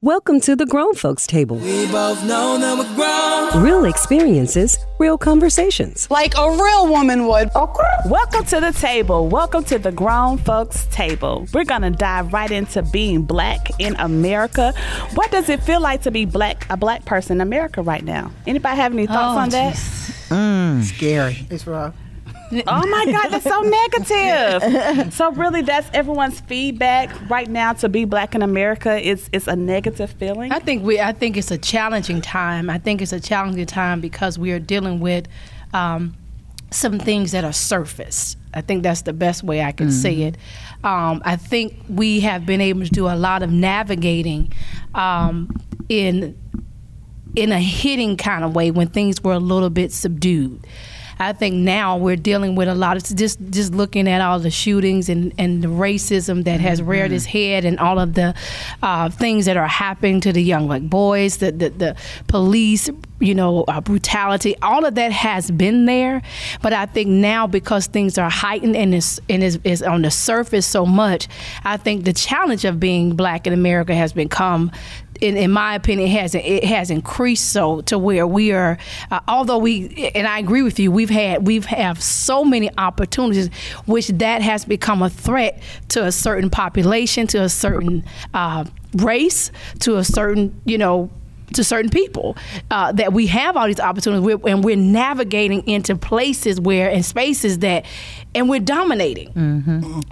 Welcome to the Grown Folks Table. We both know that we're grown. Real experiences, real conversations. Like a real woman would. Okay. Welcome to the table. Welcome to the Grown Folks Table. We're going to dive right into being black in America. What does it feel like to be black, a black person in America right now? Anybody have any thoughts Oh, on that? Mm. Scary. It's rough. Oh my God, that's so negative. so really, that's everyone's feedback right now. To be black in America is it's a negative feeling. I think we. I think it's a challenging time. I think it's a challenging time because we are dealing with um, some things that are surface. I think that's the best way I can say it. Um, I think we have been able to do a lot of navigating um, in in a hitting kind of way when things were a little bit subdued. I think now we're dealing with a lot of just just looking at all the shootings and, and the racism that has reared its head and all of the uh, things that are happening to the young like boys, the the, the police, you know, uh, brutality, all of that has been there. But I think now because things are heightened and is and is, is on the surface so much, I think the challenge of being black in America has become in, in my opinion, it has it has increased so to where we are. Uh, although we, and I agree with you, we've had we've have so many opportunities, which that has become a threat to a certain population, to a certain uh, race, to a certain you know to certain people uh, that we have all these opportunities we're, and we're navigating into places where and spaces that and we're dominating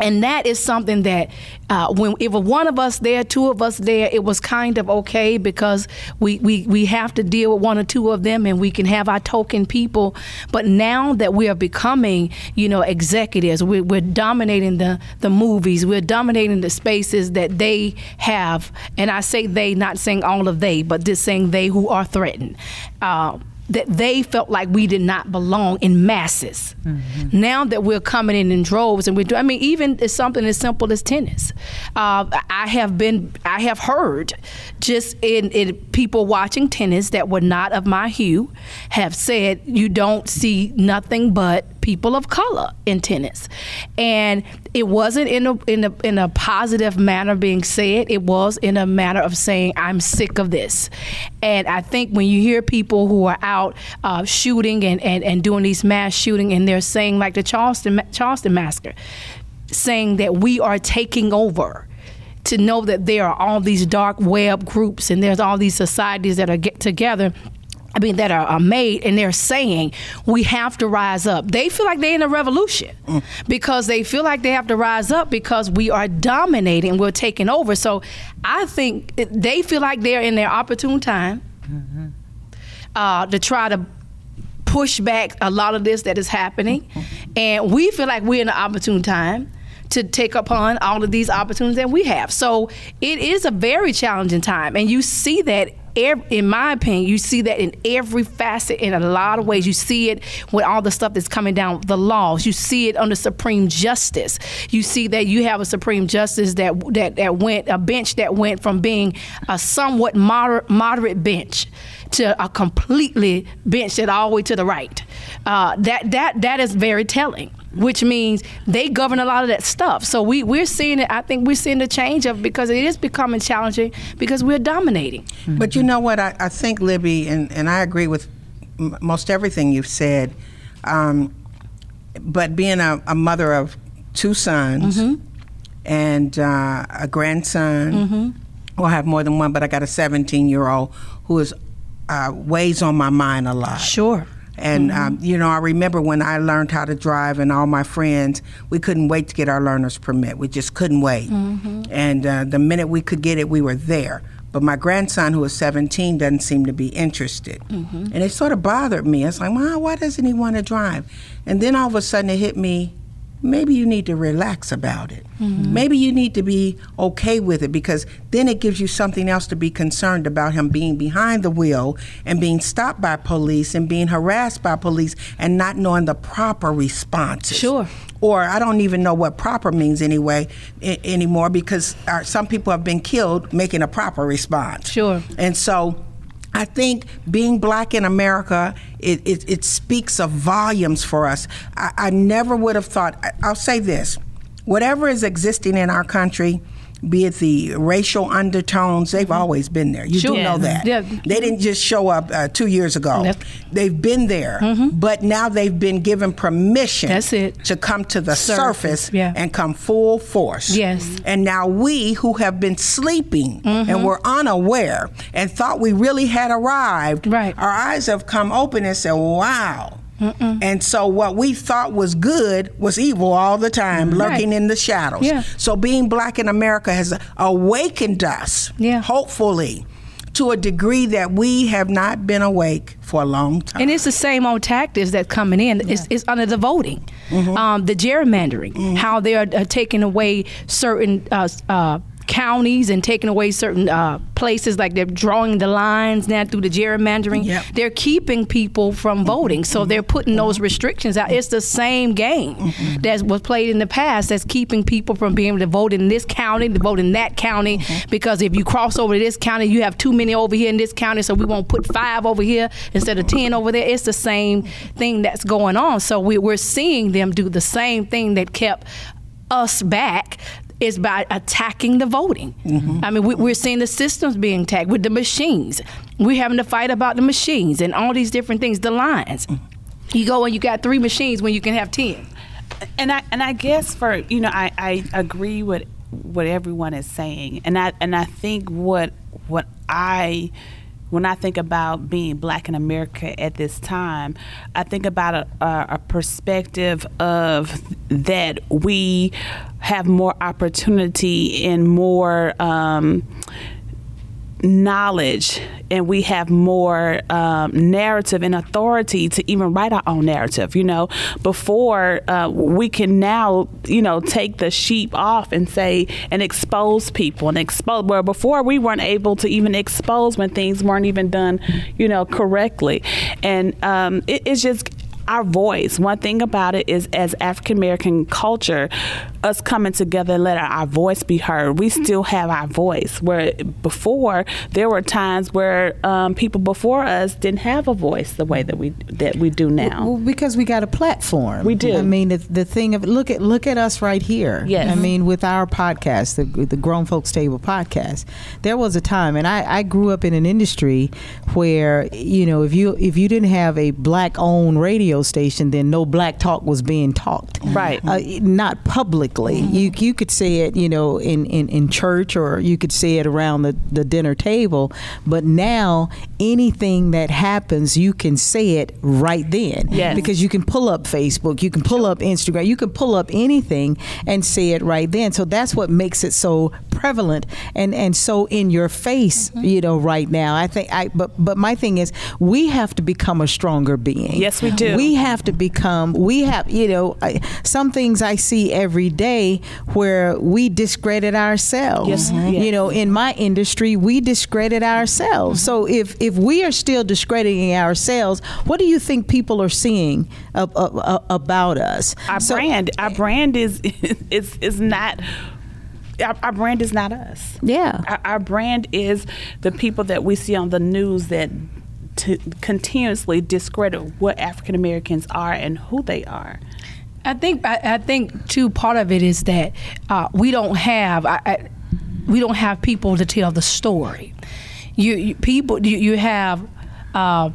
and that is something that uh, when if one of us there two of us there it was kind of okay because we, we we have to deal with one or two of them and we can have our token people. But now that we are becoming you know executives we're, we're dominating the the movies we're dominating the spaces that they have. And i say they not saying all of they but just saying they who are threatened. Uh, that they felt like we did not belong in masses. Now that we're coming in in droves, and we're doing, I mean, even it's something as simple as tennis. Uh, I have been, I have heard just in, in people watching tennis that were not of my hue have said you don't see nothing but people of color in tennis, and it wasn't in a in a in a positive manner being said. It was in a manner of saying I'm sick of this, and I think when you hear people who are out uh, shooting and, and and doing these mass shooting, and they're saying like the Charleston Charleston massacre, saying that we are taking over to know that there are all these dark web groups and there's all these societies that are get together I mean, that are, are made, and they're saying we have to rise up. They feel like they're in a revolution mm. because they feel like they have to rise up because we are dominating, we're taking over. So I think they feel like they're in their opportune time mm-hmm. uh, to try to push back a lot of this that is happening. Mm-hmm. And we feel like we're in an opportune time to take upon all of these opportunities that we have. So it is a very challenging time. And you see that. In my opinion, you see that in every facet, in a lot of ways. You see it with all the stuff that's coming down, the laws. You see it under Supreme Justice. You see that you have a Supreme Justice that that, that went a bench that went from being a somewhat moderate moderate bench to a completely bench that all the way to the right. Uh, that that that is very telling. Which means they govern a lot of that stuff. So we we're seeing it. I think we're seeing the change of because it is becoming challenging because we're dominating. But you know what? I, I think, Libby, and, and I agree with m- most everything you've said. Um, but being a, a mother of two sons and uh, a grandson, well, I have more than one, but I got a 17 year old who is uh, weighs on my mind a lot. Sure. And um, you know, I remember when I learned how to drive, and all my friends, we couldn't wait to get our learner's permit. We just couldn't wait. And uh, the minute we could get it, we were there. But my grandson, who is 17, doesn't seem to be interested, and it sort of bothered me. It's like, Mom, why doesn't he want to drive? And then all of a sudden, it hit me. Maybe you need to relax about it. Maybe you need to be okay with it because then it gives you something else to be concerned about him being behind the wheel and being stopped by police and being harassed by police and not knowing the proper responses. Sure. Or I don't even know what proper means anyway I- anymore because uh, some people have been killed making a proper response. Sure. And so I think being black in America, it, it, it speaks of volumes for us. I, I never would have thought, I, I'll say this whatever is existing in our country, be it the racial undertones, they've mm-hmm. always been there. You Sure. do know that. Yeah. They didn't just show up uh, two years ago. They've been there, mm-hmm. but now they've been given permission That's it. to come to the Surface, surface yeah. and come full force. Yes. And now we who have been sleeping mm-hmm. and were unaware and thought we really had arrived, Right. our eyes have come open and said, wow. And so what we thought was good was evil all the time, lurking in the shadows. Yeah. So being black in America has awakened us, Yeah. hopefully, to a degree that we have not been awake for a long time. And it's the same old tactics that coming in. It's, it's under the voting, um, the gerrymandering, how they are uh, taking away certain uh, uh, counties and taking away certain uh, places, like they're drawing the lines now through the gerrymandering. Yep. They're keeping people from mm-hmm. voting, so mm-hmm. they're putting mm-hmm. those restrictions out. It's the same game that was played in the past that's keeping people from being able to vote in this county, to vote in that county, because if you cross over to this county, you have too many over here in this county, so we won't put five over here instead of 10 over there. It's the same thing that's going on. So we, we're seeing them do the same thing that kept us back is by attacking the voting. Mm-hmm. I mean, we, we're seeing the systems being attacked with the machines. We're having to fight about the machines and all these different things, the lines. You go and you got three machines when you can have 10. and I and I guess for you know I, I agree with what everyone is saying, and I and I think what what I when I think about being black in America at this time, I think about a, a, a perspective of that we have more opportunity and more. Um, knowledge and we have more um, narrative and authority to even write our own narrative you know before uh, we can now you know take the sheep off and say and expose people and expose where before we weren't able to even expose when things weren't even done you know correctly and um, it, it's just our voice. One thing about it is, as African American culture, us coming together and letting our voice be heard, we still have our voice. Where before there were times where um, people before us didn't have a voice the way that we that we do now. Well, because we got a platform. We do. I mean, the, the thing of look at look at us right here. Yes. I mean, with our podcast, the, the Grown Folks Table podcast, there was a time, and I, I grew up in an industry where you know if you if you didn't have a black owned radio station, then no black talk was being talked. Right. Uh, not publicly. Mm-hmm. You you could see it, you know, in, in, in church or you could see it around the, the dinner table. But now anything that happens, you can say it right then. Yes. Because you can pull up Facebook, you can pull up Instagram, you can pull up anything and say it right then. So that's what makes it so prevalent and, and so in your face, mm-hmm. you know, right now. I think I but but my thing is we have to become a stronger being. Yes, we do. We have to become we have you know I, some things i see every day where we discredit ourselves Yes, Mhm. yes. you know in my industry we discredit ourselves so if if we are still discrediting ourselves what do you think people are seeing ab- ab- ab- about us Our So- brand, our brand is is is not. Our, our brand is not us. yeah Our, our brand is the people that we see on the news that t- continuously discredit what African Americans are and who they are. I think I, I think too part of it is that uh, we don't have I, I, we don't have people to tell the story. You, you people you, you have. Uh,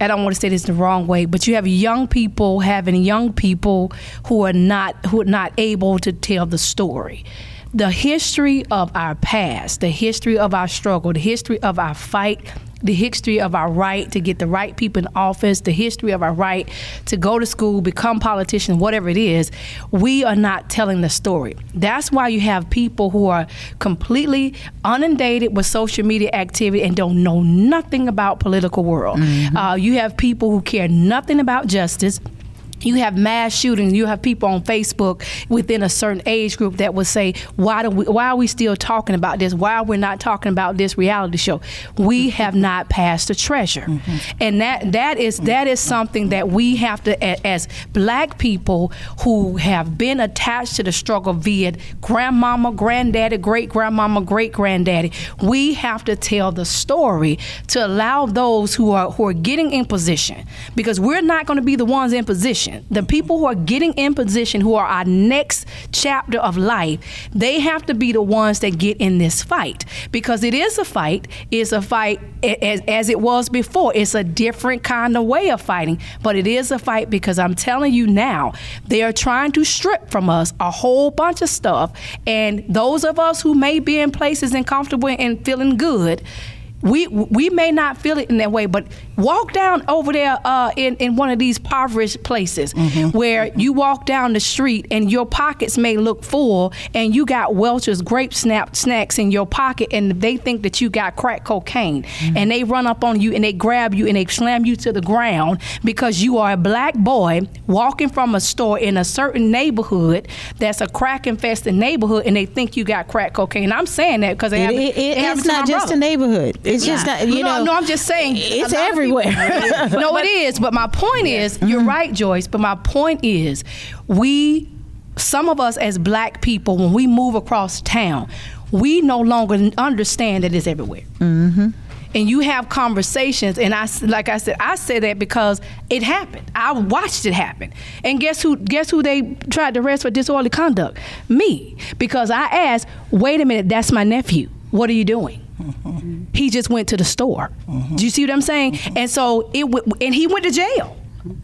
I don't want to say this the wrong way, but you have young people having young people who are not who are not able to tell the story. The history of our past, the history of our struggle, the history of our fight, the history of our right to get the right people in office, the history of our right to go to school, become politicians, whatever it is, we are not telling the story. That's why you have people who are completely inundated with social media activity and don't know nothing about political world. Uh, you have people who care nothing about justice. You have mass shootings. You have people on Facebook within a certain age group that will say, "Why do we? Why are we still talking about this? Why are we not talking about this reality show? We mm-hmm. have not passed the treasure, mm-hmm. and that that is mm-hmm. that is something that we have to, as Black people who have been attached to the struggle via grandmama, granddaddy, great grandmama, great granddaddy. We have to tell the story to allow those who are who are getting in position, because we're not going to be the ones in position. The people who are getting in position, who are our next chapter of life, they have to be the ones that get in this fight because it is a fight. It's a fight as, as it was before. It's a different kind of way of fighting, but it is a fight because I'm telling you now, they are trying to strip from us a whole bunch of stuff. And those of us who may be in places and comfortable and feeling good, we we may not feel it in that way, but walk down over there uh, in in one of these impoverished places mm-hmm. where you walk down the street and your pockets may look full, and you got Welch's grape snap snacks in your pocket, and they think that you got crack cocaine, mm-hmm. and they run up on you and they grab you and they slam you to the ground because you are a black boy walking from a store in a certain neighborhood that's a crack infested neighborhood, and they think you got crack cocaine. I'm saying that because it, it, it, it's not just brother. a neighborhood. It's just not, you no, know. No, I'm just saying. It's everywhere. no, it is. But my point yeah. is, you're mm-hmm. right, Joyce. But my point is, we, some of us as black people, when we move across town, we no longer understand that it's everywhere. Mm-hmm and you have conversations and I like I said I say that because it happened. I watched it happen. And guess who guess who they tried to arrest for disorderly conduct? Me. Because I asked, "Wait a minute, that's my nephew. What are you doing?" Mm-hmm. He just went to the store. Mm-hmm. Do you see what I'm saying? And so it w- and he went to jail.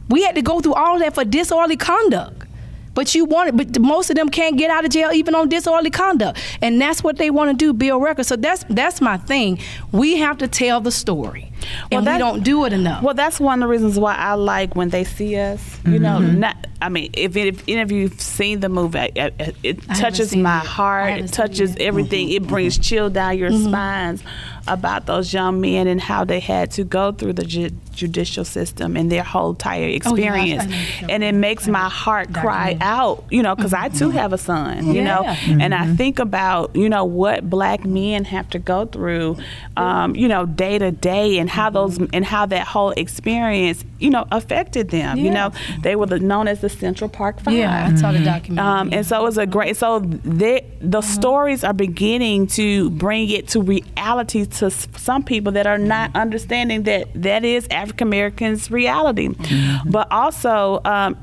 We had to go through all that for disorderly conduct. But you want it, but most of them can't get out of jail even on disorderly conduct, and that's what they want to do, build records. So that's that's my thing. We have to tell the story, well, and that, we don't do it enough. Well, that's one of the reasons why I like when they see us. You mm-hmm. know, not. I mean, if, if any of you've seen the movie, it, it touches my it. heart. It touches everything. Mm-hmm. It brings mm-hmm. chill down your mm-hmm. spines about those young men and how they had to go through the judicial system and their whole entire experience. Oh, yes, and it makes my heart cry out, you know, because I too mm-hmm. have a son, you know, mm-hmm. and I think about, you know, what black men have to go through, um, you know, day to day and how those, and how that whole experience, you know, affected them. You know, they were known as the Central Park Five. Yeah, I saw the documentary. Um, and so it was a great, so they, the mm-hmm. stories are beginning to bring it to reality to some people that are not understanding that that is African Americans' reality. Mm-hmm. But also, um,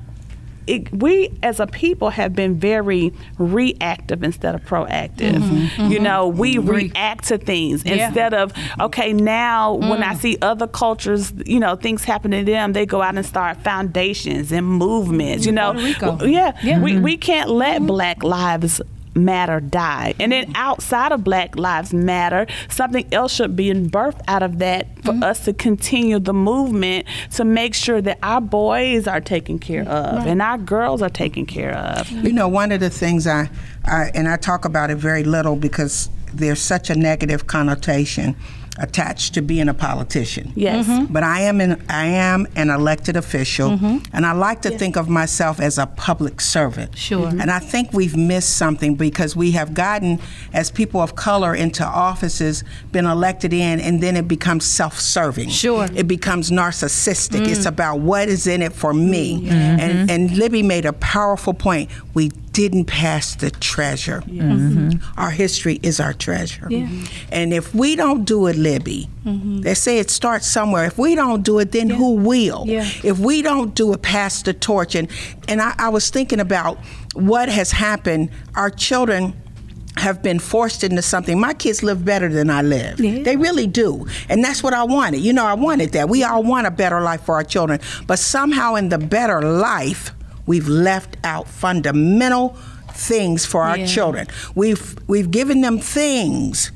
it, we as a people have been very reactive instead of proactive. Mm-hmm, mm-hmm. You know, we react to things yeah. instead of okay. Now, mm. when I mm. see other cultures, you know, things happen to them, they go out and start foundations and movements. You know, yeah, yeah. We, we can't let mm-hmm. Black lives Matter die. And then outside of Black Lives Matter, something else should be birthed out of that for mm-hmm. us to continue the movement to make sure that our boys are taken care of right. and our girls are taken care of. You know, one of the things I, I and I talk about it very little because there's such a negative connotation attached to being a politician. Yes. Mm-hmm. But I am an I am an elected official mm-hmm. and I like to think of myself as a public servant. Sure. And I think we've missed something because we have gotten as people of color into offices, been elected in and then it becomes self-serving. Sure. It becomes narcissistic. Mm. It's about what is in it for me. Mm-hmm. And and Libby made a powerful point. We didn't pass the treasure. Mm-hmm. Our history is our treasure. Yeah. And if we don't do it, Libby, mm-hmm. they say it starts somewhere. If we don't do it, then yeah. who will? Yeah. If we don't do it, pass the torch. And, and I, I was thinking about what has happened. Our children have been forced into something. My kids live better than I live. Yeah. They really do. And that's what I wanted. You know, I wanted that. We all want a better life for our children. But somehow in the better life, we've left out fundamental things for our yeah. children. We've we've given them things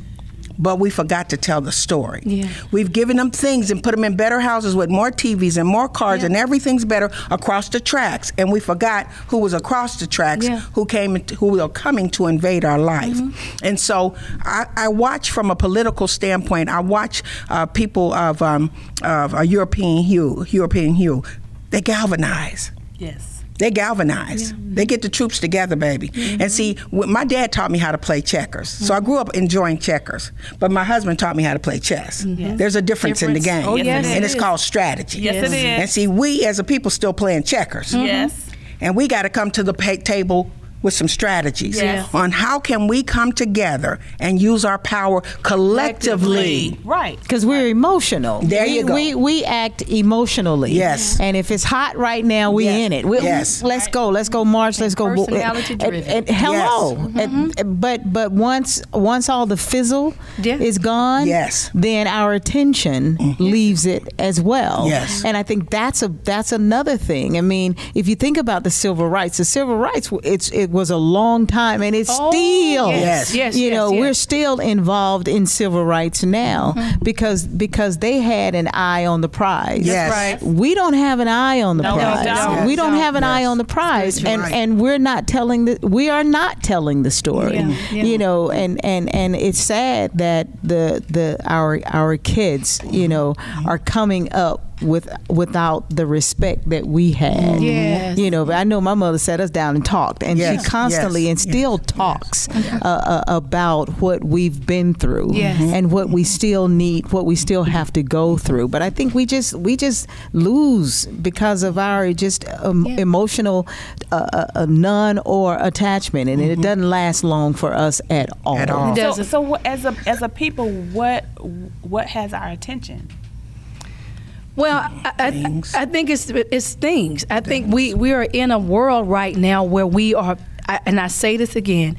but we forgot to tell the story. Yeah. We've given them things and put them in better houses with more TVs and more cars yeah. and everything's better across the tracks, and we forgot who was across the tracks, who came, who were coming to invade our life. Mm-hmm. And so I, I, watch from a political standpoint. I watch uh, people of, um, of a European hue, European hue. They galvanize. Yes they galvanize. Yeah. They get the troops together, baby. Mm-hmm. And see, my dad taught me how to play checkers. Mm-hmm. So I grew up enjoying checkers. But my husband taught me how to play chess. Mm-hmm. There's a difference, difference, in the game. Oh, yes, and it's called strategy. Yes, it is. And see, we as a people still playing checkers. Yes. And we got to come to the table with some strategies Yes. on how can we come together and use our power collectively. Right. Because we're emotional. There we, you go. We we act emotionally. Yes. And if it's hot right now, we Yes. in it. We, Yes. Let's go. Let's go march. Let's go. personality and- driven. and- hello. Yes. Mm-hmm. And- but but once once all the fizzle Yeah. is gone, Yes. then our attention mm-hmm. leaves it as well. Yes. And I think that's a that's another thing. I mean, if you think about the civil rights, the civil rights it's it was a long time and it's Oh, still yes, yes, you yes, know yes. we're still involved in civil rights now mm-hmm. because because they had an eye on the prize. Yes. right. We don't have an eye on the No, prize. don't. We don't have an eye on the prize, and right. and we're not telling the we are not telling the story. Yeah, yeah. You know, and and and it's sad that the the our our kids, you know, mm-hmm. are coming up with without the respect that we had. Yes. You know, but I know my mother sat us down and talked, and Yes, she constantly yes, and still yes, talks uh, uh, about what we've been through Yes. and what we still need, what we still have to go through. But I think we just we just lose because of our just um, Yeah. emotional uh, uh, uh, none or attachment, and it doesn't last long for us at all. At all. So, so as a as a people, what what has our attention? Well, I, I, I think it's it's things. I think we we are in a world right now where we are, I, and I say this again.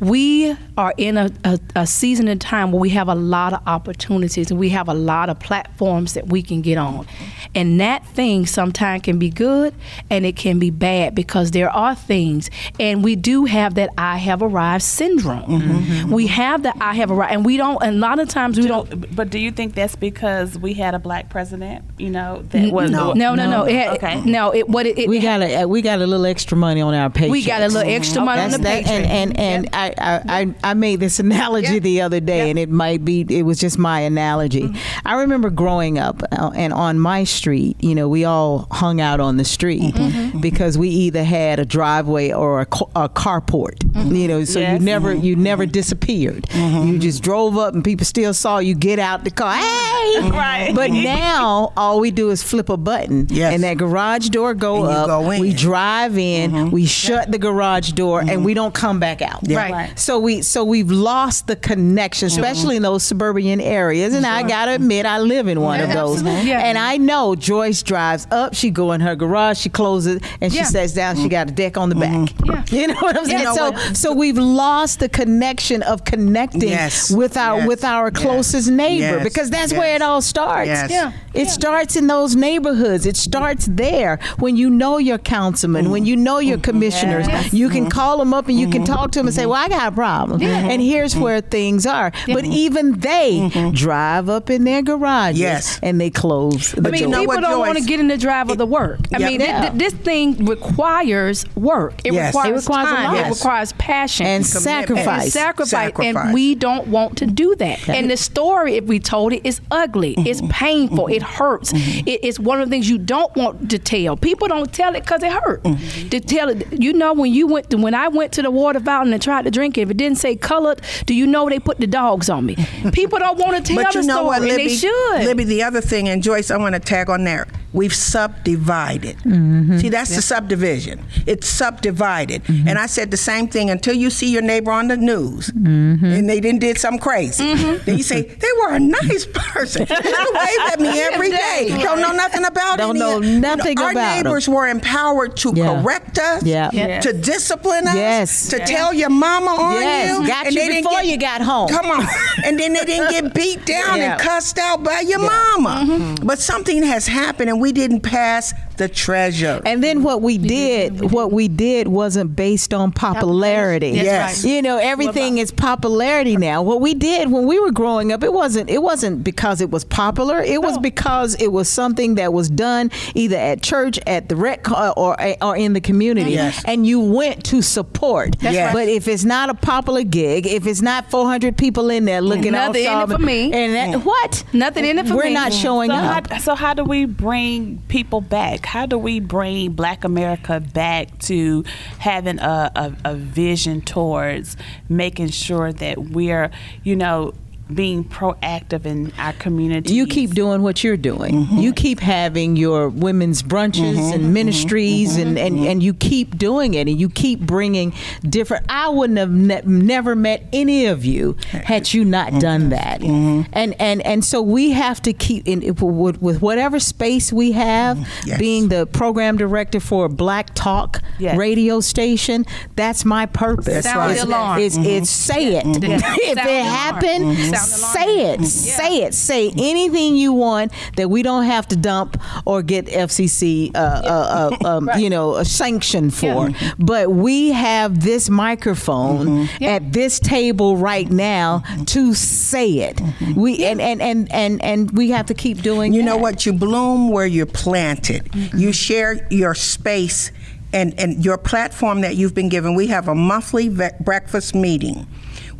We are in a, a, a season and time where we have a lot of opportunities and we have a lot of platforms that we can get on. And that thing sometimes can be good and it can be bad because there are things. And we do have that I have arrived syndrome. Mm-hmm. Mm-hmm. We have that I have arrived. And we don't, and a lot of times we don't. But do you think that's because we had a black president? You know, that was no, no, no, no. It Okay. No, it what it, it We got a we got a little extra money on our paycheck. We got a little extra money on the That's- paycheck. and and, and I, I, I I made this analogy Yeah. the other day, Yeah. and it might be it was just my analogy. Mm-hmm. I remember growing up, uh, and on my street, you know, we all hung out on the street Mm-hmm. because we either had a driveway or a, a carport. Mm-hmm. You know, so Yes. you never you never disappeared. You just drove up, and people still saw you get out the car. Hey, Right. But now all we do is flip a button, Yes. and that garage door go And up. go. We drive in, we shut the garage door, and we don't come back out. Yeah. Right. Right. So we so we've lost the connection, mm-hmm. especially in those suburban areas. And I gotta admit, I live in one of those. Yeah. And I know Joyce drives up, she go in her garage, she closes, and she Yeah. sits down. She mm-hmm. got a deck on the back. Mm-hmm. Yeah. You know what I'm saying? know so what? so we've lost the connection of connecting Yes. with our Yes. with our Yes. closest neighbor Yes. because that's where it all starts. Yeah. It starts in those neighborhoods. It starts there when you know your councilman, when you know your commissioners. Yes. You can call them up and you can talk to them and say, "Well, I got a problem, and here's mm-hmm. where things are." But even they mm-hmm. drive up in their garages Yes. and they close the I mean, you know door. people what, don't want to get in the drive of the work. I Yeah. mean, thi- Yeah. thi- this thing requires work. It Yes. requires, It requires time. lot. It requires passion And Commitment. sacrifice. And sacrifice. Sacrifice. And we don't want to do that. And the story, if we told it, is ugly. Mm-hmm. It's painful. It hurts. It- it's one of the things you don't want to tell. People don't tell it because it hurt. To tell it, you know, when you went to, when I went to the water fountain and tried to drink it, if it didn't say colored, do you know they put the dogs on me? People don't want to tell But you the know story, what, Libby? they should. Libby, the other thing, and Joyce, I want to tag on there. We've subdivided. Mm-hmm. See, that's the subdivision. It's subdivided. Mm-hmm. And I said the same thing until you see your neighbor on the news mm-hmm. and they didn't did something crazy. Then you say, they were a nice person. They wave at me every day. Don't know nothing about it. Don't know nothing you Our about 'em. neighbors were empowered to Yeah. correct us, Yeah. To discipline us, Yes. to tell your mama on Yes. you. Got and you they before get- you got home. Come on. And then they didn't get beat down Yeah. and cussed out by your mama. But something has happened and we didn't pass the treasure. And then what we did, what we did wasn't based on popularity. That's Yes. right. You know, everything is popularity now. What we did when we were growing up, it wasn't it wasn't because it was popular. It was because it was something that was done either at church, at the rec uh, or or in the community. Yes. And you went to support. That's right. But if it's not a popular gig, if it's not 400 people in there looking all Nothing in it for me. And that, what? Nothing in it for me. We're not showing So up. how, so how do we bring people back? How do we bring Black America back to having a, a, a vision towards making sure that we're, you know, being proactive in our community. You keep doing what you're doing. Mm-hmm. You keep having your women's brunches mm-hmm. and mm-hmm. ministries, mm-hmm. and, and, and you keep doing it, and you keep bringing different. I wouldn't have ne- never met any of you had you not Mm-hmm. done that. And and and so we have to keep in with, with whatever space we have. Mm-hmm. Yes. Being the program director for a Black Talk Yes. radio station, that's my purpose. That's Sound right. the alarm. It's, it's say it. Yeah. if Sound it the alarm. happened, Sound the alarm. say it. Say it. Say anything you want that we don't have to dump or get FCC, uh, uh, uh, um, you know, a sanction for. But we have this microphone at this table right now to say it. We and, and, and, and, and we have to keep doing. You know what? You bloom where you're planted. You share your space and, and your platform that you've been given. We have a monthly ve- breakfast meeting.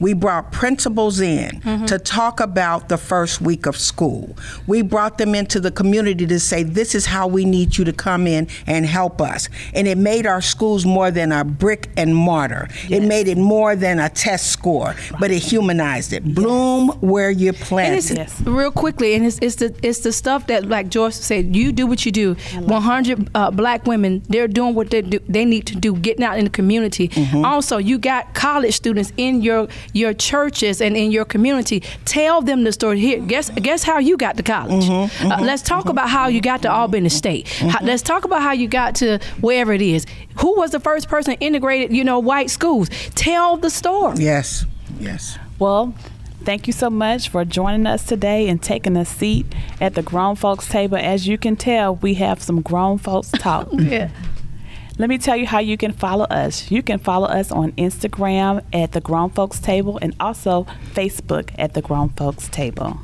We brought principals in to talk about the first week of school. We brought them into the community to say, this is how we need you to come in and help us. And it made our schools more than a brick and mortar. It made it more than a test score, but it humanized it. Bloom where you're planted. it's real quickly, and it's, it's the it's the stuff that like Joyce said. You do what you do. One hundred uh, black women, they're doing what they do. They need to do, getting out in the community. Also, you got college students in your your churches and in your community. Tell them the story. Here, guess guess how you got to college. Mm-hmm, uh, mm-hmm, let's talk mm-hmm. about how you got to Albany State. How- let's talk about how you got to wherever it is. Who was the first person integrated? You know, white schools. Tell the story. Yes, yes. Well, thank you so much for joining us today and taking a seat at the grown folks table. As you can tell, we have some grown folks talk. Yeah. Let me tell you how you can follow us. You can follow us on Instagram at the Grown Folks Table and also Facebook at the Grown Folks Table.